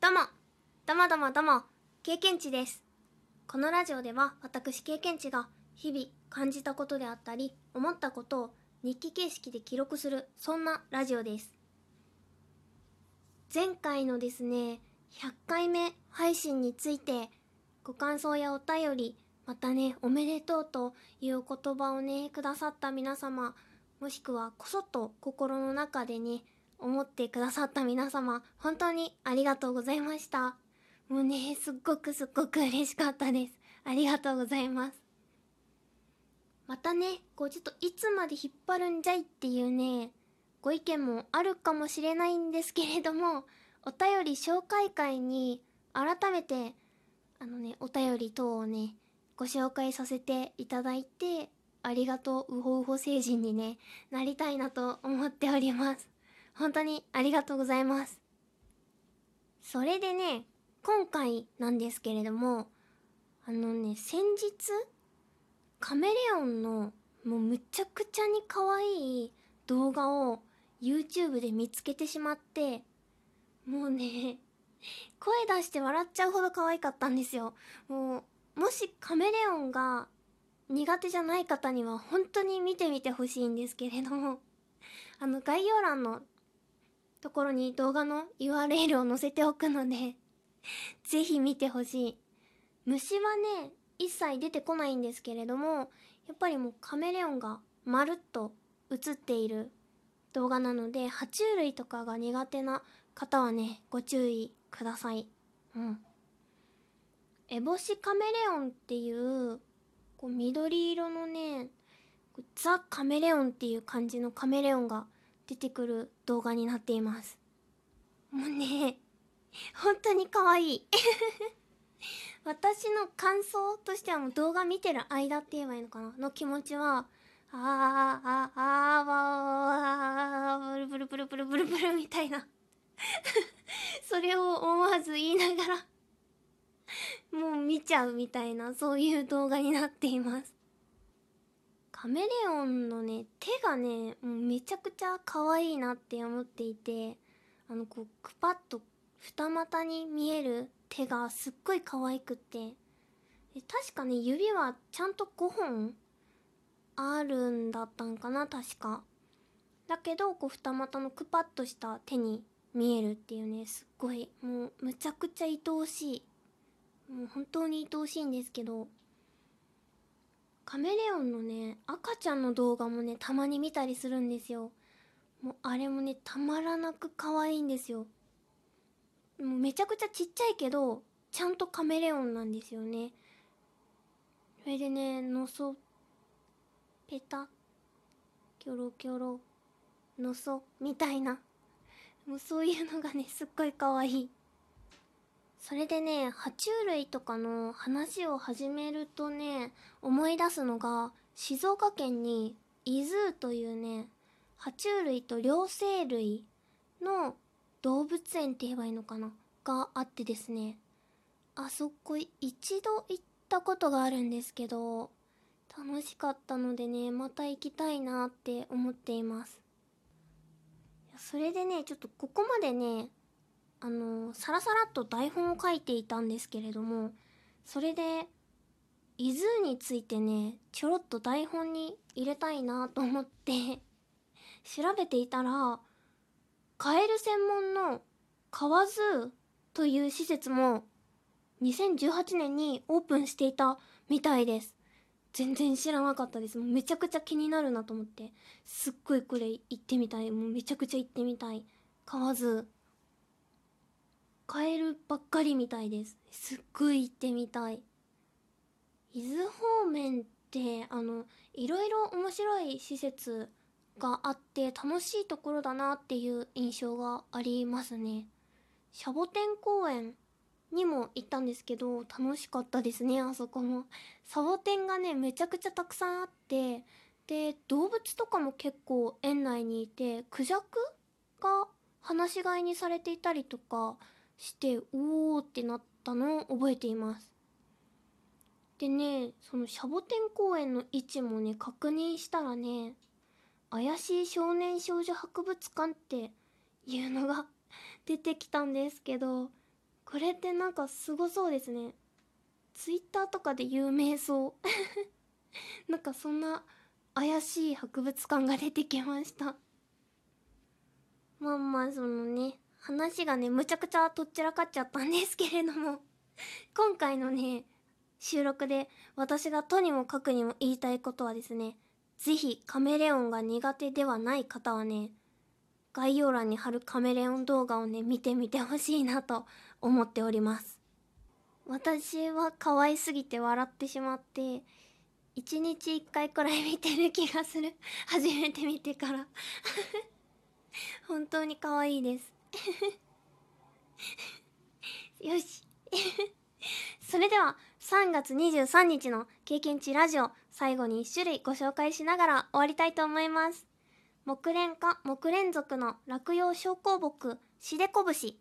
どうも、どうもどうもどうも、経験値です。このラジオでは私経験値が日々感じたことであったり、思ったことを日記形式で記録する、そんなラジオです。前回のですね、100回目配信について、ご感想やお便り、またね、おめでとうという言葉をね、くださった皆様、もしくはこそっと心の中でね、思ってくださった皆様、本当にありがとうございました。もうね、すっごくすっごく嬉しかったです。ありがとうございます。またね、こうちょっといつまで引っ張るんじゃいっていうね、ご意見もあるかもしれないんですけれども、お便り紹介会に改めて、あのね、お便り等をね、ご紹介させていただいて、ありがとう、うほうほ星人にね、なりたいなと思っております。本当にありがとうございます。それでね、今回なんですけれども、あのね、先日、カメレオンのもうむちゃくちゃに可愛い動画を YouTube で見つけてしまって、もうね、声出して笑っちゃうほど可愛かったんですよ。もう、もしカメレオンが苦手じゃない方には本当に見てみてほしいんですけれども、あの概要欄のところに動画の URL を載せておくので、ぜひ見てほしい。虫はね、一切出てこないんですけれども、やっぱりもうカメレオンがまるっと映っている動画なので、爬虫類とかが苦手な方はね、ご注意ください。うん。エボシカメレオンっていう、こう緑色のね、ザ・カメレオンっていう感じのカメレオンが出てくる動画になっています。もうね、本当に可愛い。私の感想としてはもう動画見てる間って言えばいいのかな？の気持ちは、あーあーあーわーブルブルブルブルブルブルみたいな。それを思わず言いながら、もう見ちゃうみたいな、そういう動画になっています。カメレオンのね、手がね、もうめちゃくちゃ可愛いなって思っていて、あの、こう、くぱっと二股に見える手がすっごい可愛くって、確かね、指はちゃんと5本あるんだったんかな、確か。だけど、こう、二股のくぱっとした手に見えるっていうね、すっごい、もう、むちゃくちゃ愛おしい。もう本当に愛おしいんですけど、カメレオンのね、赤ちゃんの動画もね、たまに見たりするんですよ。もうあれもね、たまらなく可愛いんですよ。もうめちゃくちゃちっちゃいけど、ちゃんとカメレオンなんですよね。それでね、のそ、ペタ、キョロキョロ、のそ、みたいな。もうそういうのがね、すっごい可愛い。それでね、爬虫類とかの話を始めるとね、思い出すのが、静岡県に、伊豆というね、爬虫類と両生類の動物園って言えばいいのかな？があってですね。あそこ一度行ったことがあるんですけど、楽しかったのでね、また行きたいなって思っています。それでね、ちょっとここまでね、あの、さらさらっと台本を書いていたんですけれども、それで、伊豆についてね、ちょろっと台本に入れたいなと思って、調べていたら、カエル専門の河津という施設も2018年にオープンしていたみたいです。全然知らなかったです。もうめちゃくちゃ気になるなと思って。すっごいこれ行ってみたい。もうめちゃくちゃ行ってみたい。河津。カエルばっかりみたいです。すっごい行ってみたい。伊豆方面って、あの、いろいろ面白い施設があって楽しいところだなっていう印象がありますね。シャボテン公園にも行ったんですけど、楽しかったですね、あそこも。サボテンがね、めちゃくちゃたくさんあって、で、動物とかも結構園内にいて、クジャクが放し飼いにされていたりとかして、おーってなったのを覚えています。でね、そのシャボテン公園の位置もね、確認したらね、怪しい少年少女博物館っていうのが 出てきたんですけど、これってなんかすごそうですね。ツイッターとかで有名そう。なんかそんな怪しい博物館が出てきました。まあまあそのね話がねむちゃくちゃとっちらかっちゃったんですけれども。今回のね収録で私がとにもかくにも言いたいことはですね是非カメレオンが苦手ではない方はね概要欄に貼るカメレオン動画をね見てみてほしいなと思っております。私は可愛すぎて笑ってしまって1日1回くらい見てる気がする。初めて見てから。本当に可愛いです。よし。それでは3月23日の経験値ラジオ最後に1種類ご紹介しながら終わりたいと思います。木蓮科木蓮属の落葉小香木シデコブシ